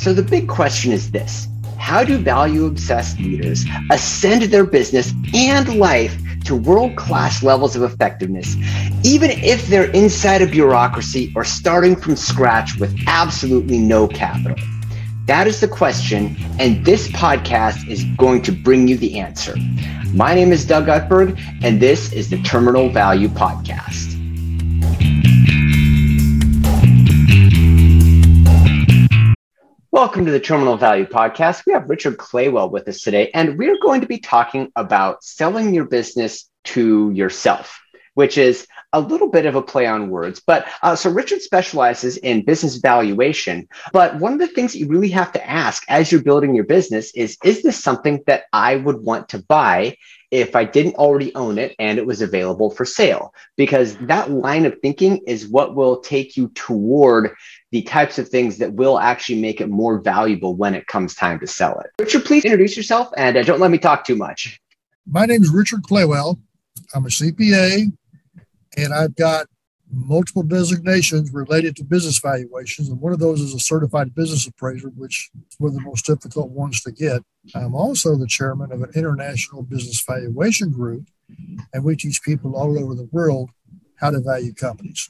So the big question is this How do value obsessed leaders ascend their business and life to world class levels of effectiveness, even if they're inside a bureaucracy or starting from scratch with absolutely no capital? That is the question, and this podcast is going to bring you the answer. My name is Doug Utberg, and this is the Terminal Value Podcast. Welcome to the Terminal Value Podcast. We have Richard Claywell with us today, and we're going to be talking about selling your business to yourself, which is a little bit of a play on words. But uh, so Richard specializes in business valuation. But one of the things that you really have to ask as you're building your business is Is this something that I would want to buy? If I didn't already own it and it was available for sale, because that line of thinking is what will take you toward the types of things that will actually make it more valuable when it comes time to sell it. Richard, please introduce yourself and uh, don't let me talk too much. My name is Richard Claywell. I'm a CPA and I've got multiple designations related to business valuations. And one of those is a certified business appraiser, which is one of the most difficult ones to get. I'm also the chairman of an international business valuation group, and we teach people all over the world how to value companies.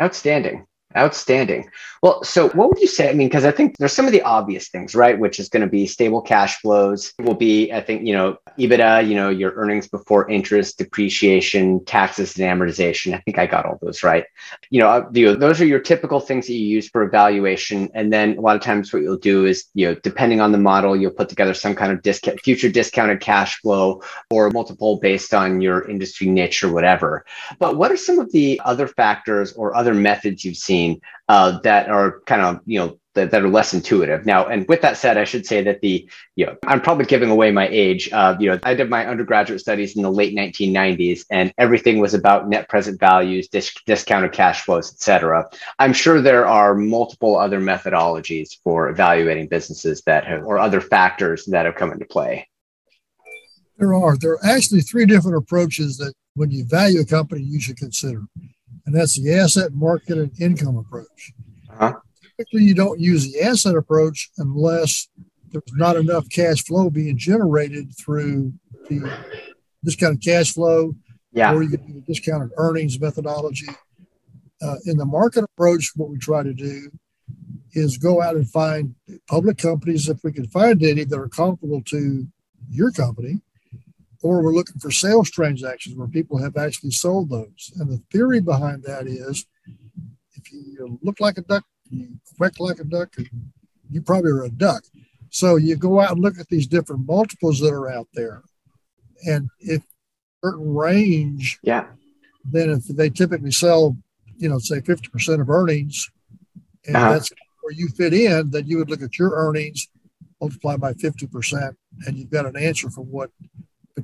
Outstanding. Outstanding. Well, so what would you say? I mean, because I think there's some of the obvious things, right? Which is going to be stable cash flows, will be, I think, you know, EBITDA, you know, your earnings before interest, depreciation, taxes, and amortization. I think I got all those right. You know, uh, know, those are your typical things that you use for evaluation. And then a lot of times what you'll do is, you know, depending on the model, you'll put together some kind of discount, future discounted cash flow or multiple based on your industry niche or whatever. But what are some of the other factors or other methods you've seen? Seen uh, that are kind of you know that, that, are less intuitive. Now and with that said i should say that the you know i'm probably giving away my age uh, you know i did my undergraduate studies in the late 1990s and everything was about net present values dis- discounted cash flows etc i'm sure there are multiple other methodologies for evaluating businesses that have or other factors that have come into play. There are. There are actually three different approaches that when you value a company you should consider and that's the asset, market, and income approach. Uh-huh. Typically, you don't use the asset approach unless there's not enough cash flow being generated through the discounted cash flow, yeah. or you get the discounted earnings methodology. Uh, in the market approach, what we try to do is go out and find public companies, if we can find any that are comparable to your company, or we're looking for sales transactions where people have actually sold those. And the theory behind that is if you look like a duck, you quack like a duck, you probably are a duck. So you go out and look at these different multiples that are out there. And if certain range, yeah, then if they typically sell, you know, say 50% of earnings, and uh-huh. that's where you fit in, then you would look at your earnings multiply by 50%, and you've got an answer for what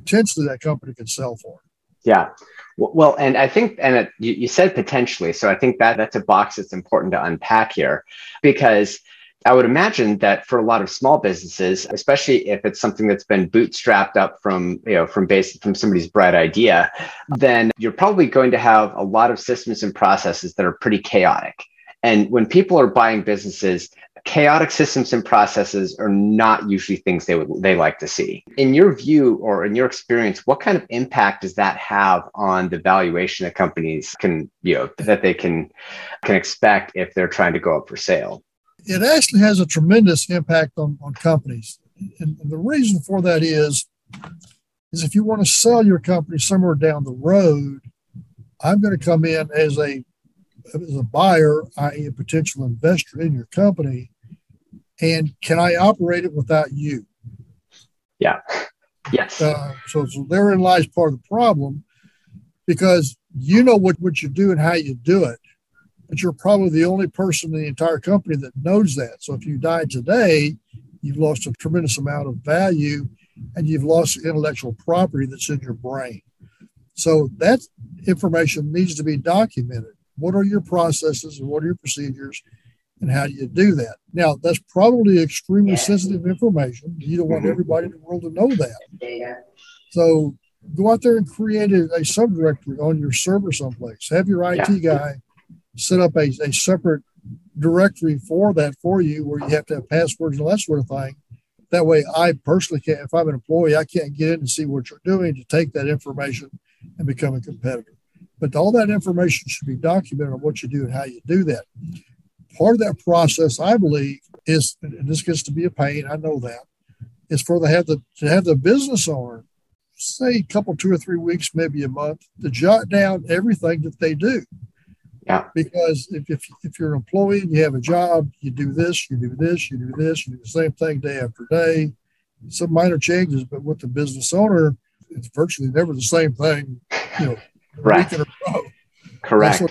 potentially that company could sell for. Yeah. Well, and I think, and it, you, you said potentially, so I think that that's a box that's important to unpack here because I would imagine that for a lot of small businesses, especially if it's something that's been bootstrapped up from, you know, from base from somebody's bright idea, then you're probably going to have a lot of systems and processes that are pretty chaotic. And when people are buying businesses, chaotic systems and processes are not usually things they would they like to see. In your view or in your experience, what kind of impact does that have on the valuation that companies can, you know, that they can can expect if they're trying to go up for sale? It actually has a tremendous impact on, on companies. And, the reason for that is is if you want to sell your company somewhere down the road, I'm going to come in as a as a buyer, i.e., a potential investor in your company, and can I operate it without you? Yeah. Yes. Uh, so, so therein lies part of the problem because you know what, what you do and how you do it, but you're probably the only person in the entire company that knows that. So if you die today, you've lost a tremendous amount of value and you've lost intellectual property that's in your brain. So that information needs to be documented. What are your processes and what are your procedures? And how do you do that? Now, that's probably extremely sensitive information. You don't want mm-hmm. everybody in the world to know that. So go out there and create a, a subdirectory on your server someplace. Have your IT yeah. guy set up a, a separate directory for that for you where you have to have passwords and that sort of thing. That way, I personally can't, if I'm an employee, I can't get in and see what you're doing to take that information and become a competitor. But all that information should be documented on what you do and how you do that. Part of that process, I believe, is, and this gets to be a pain, I know that, is for the have the to have the business owner, say a couple, two or three weeks, maybe a month, to jot down everything that they do. Yeah. Because if, if, if you're an employee and you have a job, you do this, you do this, you do this, you do the same thing day after day. Some minor changes, but with the business owner, it's virtually never the same thing, you know, Correct. week in a row. Correct. So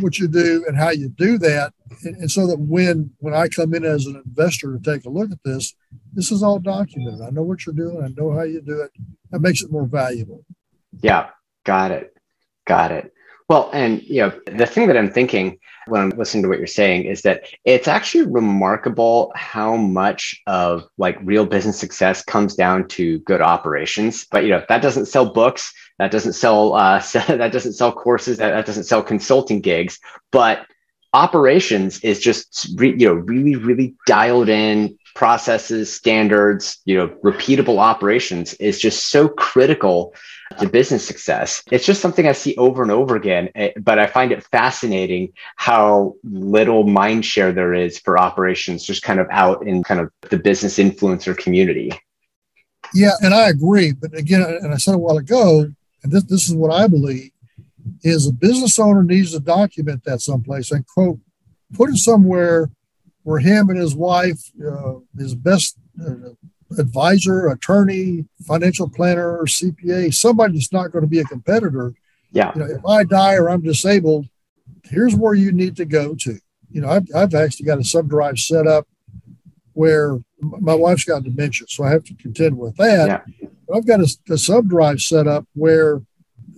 what you do and how you do that, and, so that when when I come in as an investor to take a look at this, this is all documented. I know what you're doing. I know how you do it. That makes it more valuable. Yeah, got it, got it. Well, and you know, the thing that I'm thinking when I'm listening to what you're saying is that it's actually remarkable how much of like real business success comes down to good operations. But you know, that doesn't sell books, that doesn't sell uh, that doesn't sell courses, that, that doesn't sell consulting gigs. But operations is just re, you know really really dialed in processes standards you know repeatable operations is just so critical to business success. It's just something I see over and over again, eh, but I find it fascinating how little mind share there is for operations just kind of out in kind of the business influencer community. Yeah, and I agree. But again, and I said a while ago, and this, this is what I believe, is a business owner needs to document that someplace and quote, put it somewhere where him and his wife, uh, his best uh, advisor, attorney, financial planner, or CPA, somebody that's not going to be a competitor. Yeah. You know, if I die or I'm disabled, here's where you need to go to. You know, I've, I've actually got a subdrive set up where my wife's got dementia, so I have to contend with that. Yeah. But I've got a, a subdrive set up where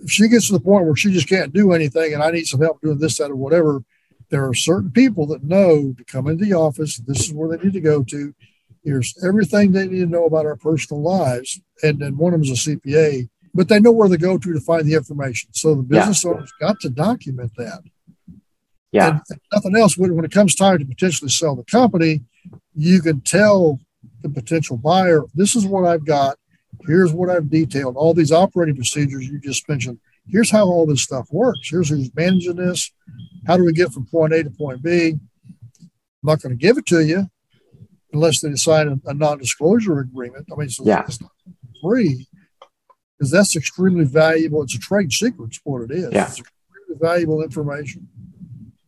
if she gets to the point where she just can't do anything and I need some help doing this, that, or whatever, there are certain people that know to come into the office. This is where they need to go to. Here's everything they need to know about our personal lives. And then one of them is a CPA, but they know where to go to to find the information. So the business yeah. owner's got to document that. Yeah. And, nothing else. When, when it comes time to potentially sell the company, you can tell the potential buyer, this is what I've got. Here's what I've detailed. All these operating procedures you just mentioned. Here's how all this stuff works. Here's who's managing this. How do we get from point A to point B? I'm not going to give it to you unless they sign a, a non-disclosure agreement. I mean, so yeah. it's not free because that's extremely valuable. It's a trade secret. It's what it is. Yeah. It's extremely valuable information.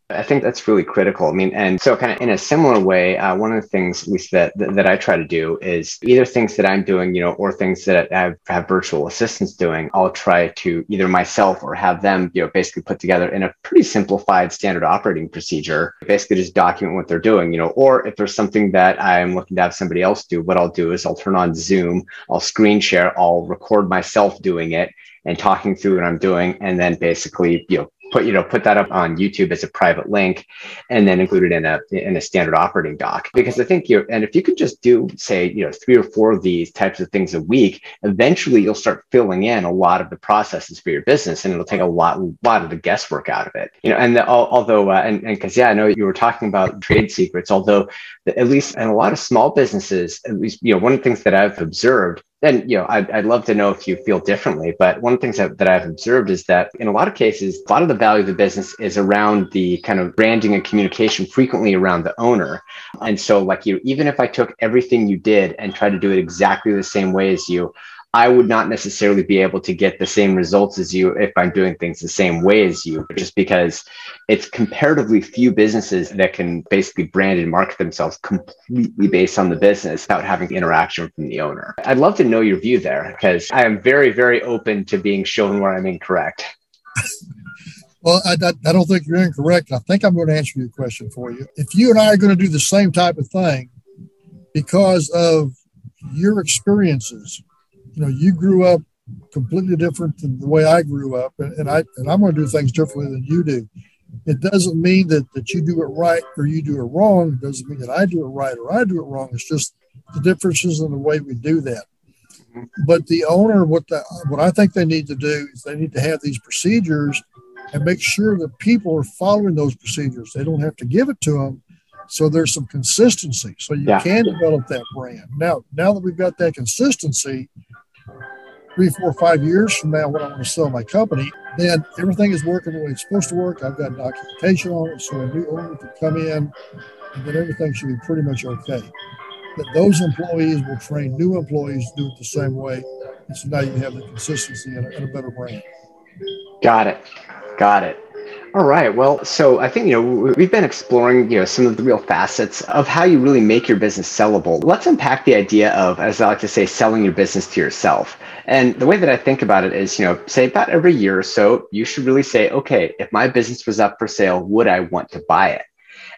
I think that's really critical. I mean, and so kind of in a similar way, uh, one of the things, at least that, that, that I try to do is either things that I'm doing, you know, or things that I have virtual assistants doing. I'll try to either myself or have them, you know, basically put together in a pretty simplified standard operating procedure. Basically, just document what they're doing, you know, or if there's something that I'm looking to have somebody else do, what I'll do is I'll turn on Zoom, I'll screen share, I'll record myself doing it and talking through what I'm doing, and then basically, you know, put you know put that up on YouTube as a private link, and then include it in a in a standard operating doc. Because I think you and if you could just do say you know three or four of these types of things a week, eventually you'll start filling in a lot of the processes for your business, and it'll take a lot lot of the guesswork out of it. You know, and the, although uh, and because yeah, I know you were talking about trade secrets, although at least in a lot of small businesses, at least you know one of the things that I've observed and you know I'd, I'd love to know if you feel differently but one of the things that, that i've observed is that in a lot of cases a lot of the value of the business is around the kind of branding and communication frequently around the owner. And so like you even if i took everything you did and tried to do it exactly the same way as you I would not necessarily be able to get the same results as you if I'm doing things the same way as you, just because it's comparatively few businesses that can basically brand and market themselves completely based on the business without having interaction from the owner. I'd love to know your view there because I am very, very open to being shown where I'm incorrect. Well, I, I, don't think you're incorrect. I think I'm going to answer your question for you. If you and I are going to do the same type of thing because of your experiences, you know, you grew up completely different than the way I grew up, and, and I and I'm going to do things differently than you do. It doesn't mean that that you do it right or you do it wrong. It doesn't mean that I do it right or I do it wrong. It's just the differences in the way we do that. But the owner, what the what I think they need to do is they need to have these procedures and make sure that people are following those procedures. They don't have to give it to them, So there's some consistency. So you yeah. can develop that brand. Now, now that we've got that consistency, three, four, five years from now, when I want to sell my company, then everything is working the way it's supposed to work. I've got documentation on it, so a new owner can come in, and then everything should be pretty much okay. That those employees will train new employees to do it the same way, and so now you have the consistency and a, and a better brand. Got it. Got it. All right. Well, so I think, you know, we've been exploring, you know, some of the real facets of how you really make your business sellable. Let's unpack the idea of, as I like to say, selling your business to yourself. And the way that I think about it is, you know, say about every year or so, you should really say, okay, if my business was up for sale, would I want to buy it?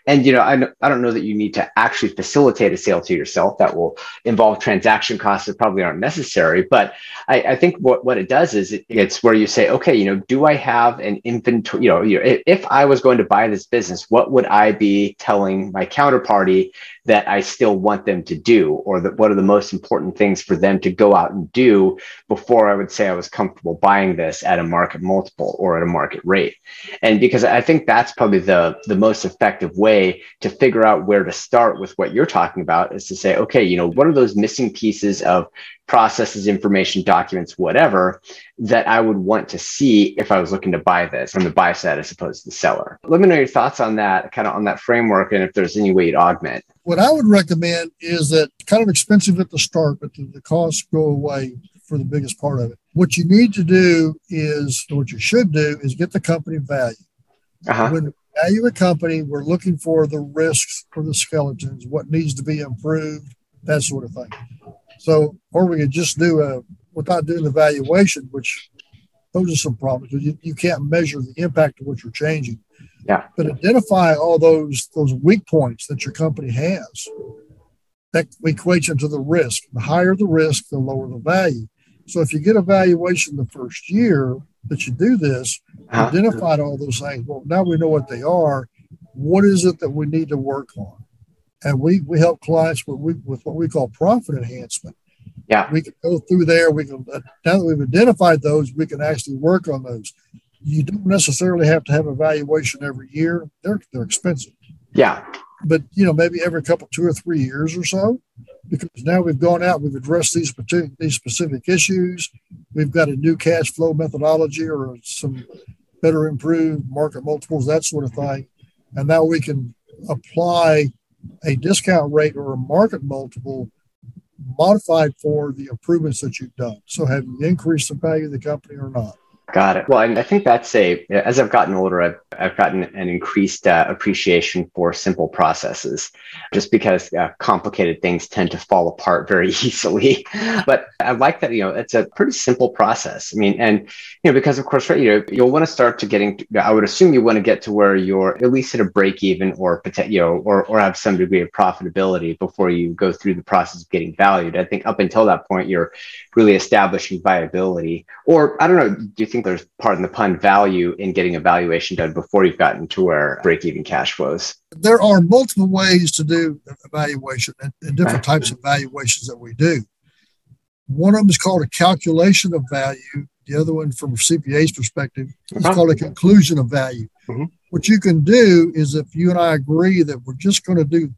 And you know, I, I don't know that you need to actually facilitate a sale to yourself. That will involve transaction costs that probably aren't necessary. But I, I think what, what it does is it, it's where you say, okay, you know, do I have an inventory? You know, you know, if I was going to buy this business, what would I be telling my counterparty that I still want them to do, or that what are the most important things for them to go out and do before I would say I was comfortable buying this at a market multiple or at a market rate. And because I think that's probably the, the most effective way to figure out where to start with what you're talking about is to say, okay, you know, what are those missing pieces of processes, information, documents, whatever that I would want to see if I was looking to buy this from the buy side as opposed to the seller. Let me know your thoughts on that, kind of on that framework, and if there's any way to augment. What I would recommend is that kind of expensive at the start, but the, costs go away for the biggest part of it. What you need to do is, what you should do is get the company value. Uh-huh. When value a company, we're looking for the risks for the skeletons, what needs to be improved, that sort of thing. So, or we could just do a, without doing the valuation, which those are some problems. You, you can't measure the impact of what you're changing. Yeah. But identify all those those weak points that your company has. That equates into the risk. The higher the risk, the lower the value. So if you get a valuation the first year that you do this, uh-huh. identified all those things. Well, now we know what they are. What is it that we need to work on? and we we help clients with, we, with what we call profit enhancement. Yeah, we can go through there. We can uh, now that we've identified those, we can actually work on those. You don't necessarily have to have a valuation every year. They're they're expensive. Yeah, but you know maybe every couple two or three years or so, because now we've gone out, we've addressed these particular these specific issues. We've got a new cash flow methodology or some better improved market multiples, that sort of thing, and now we can apply a discount rate or a market multiple modified for the improvements that you've done. So have you increased the value of the company or not? Got it. Well, I think that's a, as I've gotten older, I've, I've gotten an increased uh, appreciation for simple processes just because uh, complicated things tend to fall apart very easily. but I like that, you know, it's a pretty simple process. I mean, and, you know, because of course, right, you know, you'll want to start to getting, I would assume you want to get to where you're at least at a break even or, you know, or, or have some degree of profitability before you go through the process of getting valued. I think up until that point, you're really establishing viability. Or I don't know, do you think there's, pardon the pun, value in getting a valuation done before you've gotten to where break even cash flows? There are multiple ways to do evaluation and, and different types of valuations that we do. One of them is called a calculation of value. The other one, from a CPA's perspective, is uh-huh. called a conclusion of value. Mm-hmm. What you can do is if you and I agree that we're just going to do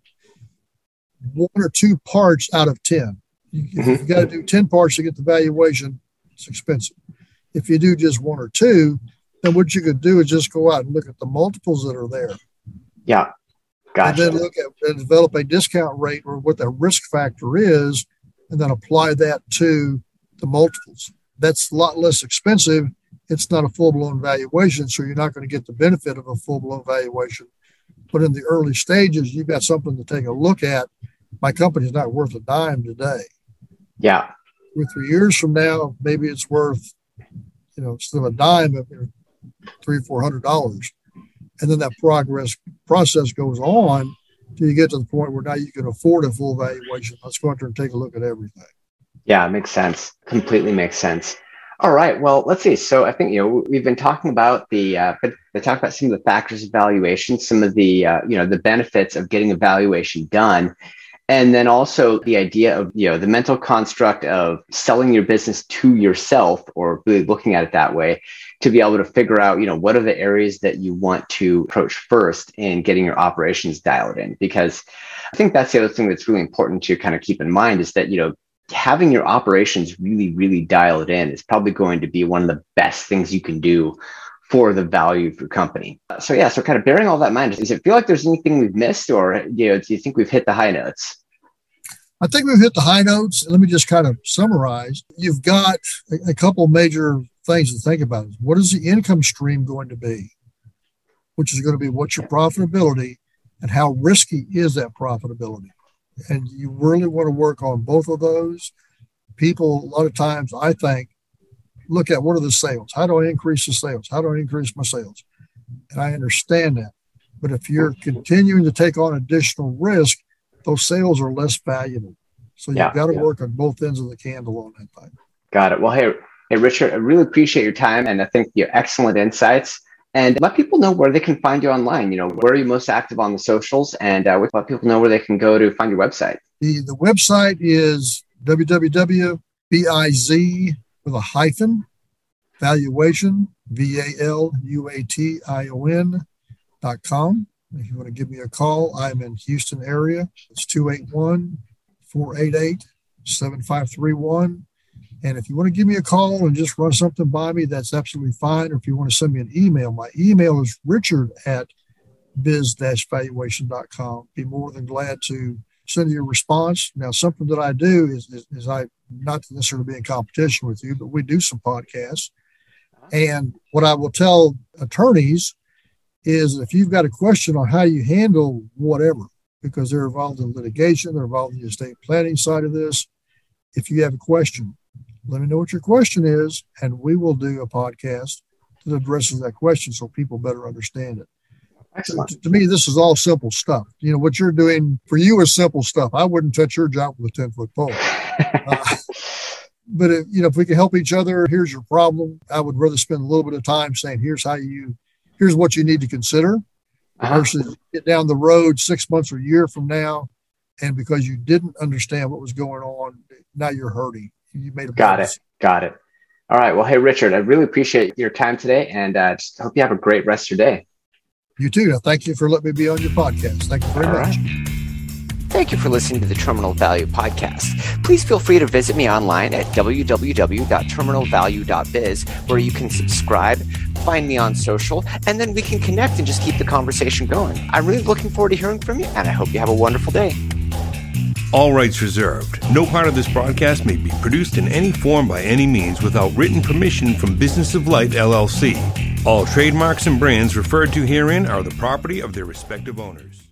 one or two parts out of 10, you, mm-hmm. you got to do 10 parts to get the valuation, it's expensive. If you do just one or two, then what you could do is just go out and look at the multiples that are there. Yeah. Gotcha. And then look at and develop a discount rate or what the risk factor is, and then apply that to the multiples. That's a lot less expensive. It's not a full blown valuation, so you're not going to get the benefit of a full blown valuation. But in the early stages, you've got something to take a look at. My company's not worth a dime today. Yeah. Two, three years from now, maybe it's worth, you know, instead of a dime, three, four hundred dollars. And then that progress process goes on till you get to the point where now you can afford a full valuation. Let's go out there and take a look at everything. Yeah, makes sense. Completely makes sense. All right. Well, let's see. So I think you know we've been talking about the, uh, but they talk about some of the factors of valuation, some of the uh, you know the benefits of getting a valuation done, and then also the idea of you know the mental construct of selling your business to yourself or really looking at it that way to be able to figure out you know what are the areas that you want to approach first in getting your operations dialed in. Because i think that's the other thing that's really important to kind of keep in mind is that you know having your operations really really dialed in is probably going to be one of the best things you can do for the value of your company. So yeah, so kind of bearing all that in mind, does it feel like there's anything we've missed, or you know, do you think we've hit the high notes? I think we've hit the high notes. Let me just kind of summarize. You've got a, a couple major things to think about. What is the income stream going to be? Which is going to be what's your profitability and how risky is that profitability? And you really want to work on both of those. People, a lot of times, I think, look at what are the sales? How do I increase the sales? How do I increase my sales? And I understand that. But if you're continuing to take on additional risk, those sales are less valuable. So you've yeah, got to yeah. work on both ends of the candle on that thing. Got it. Well, hey, hey, Richard, I really appreciate your time and I think your excellent insights. And let people know where they can find you online. You know, where are you most active on the socials, and uh, let people know where they can go to find your website. The the website is www.biz with a hyphen valuation v a l u a t i o n dot com. If you want to give me a call, I'm in Houston area. It's 281 488 7531. And if you want to give me a call and just run something by me, that's absolutely fine. Or if you want to send me an email, my email is richard at biz-valuation.com. Be more than glad to send you a response. Now, something that I do is, is, is I not necessarily be in competition with you, but we do some podcasts. Uh-huh. And what I will tell attorneys is if you've got a question on how you handle whatever, because they're involved in litigation, they're involved in the estate planning side of this. If you have a question, let me know what your question is, and we will do a podcast that addresses that question so people better understand it. Excellent. To, me, this is all simple stuff. You know, what you're doing for you is simple stuff. I wouldn't touch your job with a 10 foot pole. Uh, but if, you know, if we can help each other, here's your problem. I would rather spend a little bit of time saying, here's how you here's what you need to consider uh-huh. versus get down the road six months or a year from now. And because you didn't understand what was going on, now you're hurting. You made a got it. Got it. All right. Well, hey, Richard, I really appreciate your time today and uh, just hope you have a great rest of your day. You too. Thank you for letting me be on your podcast. Thank you very All much. Right. Thank you for listening to the Terminal Value Podcast. Please feel free to visit me online at www.terminalvalue.biz, where you can subscribe, find me on social, and then we can connect and just keep the conversation going. I'm really looking forward to hearing from you, and I hope you have a wonderful day. All rights reserved. No part of this broadcast may be produced in any form by any means without written permission from Business of Life LLC. All trademarks and brands referred to herein are the property of their respective owners.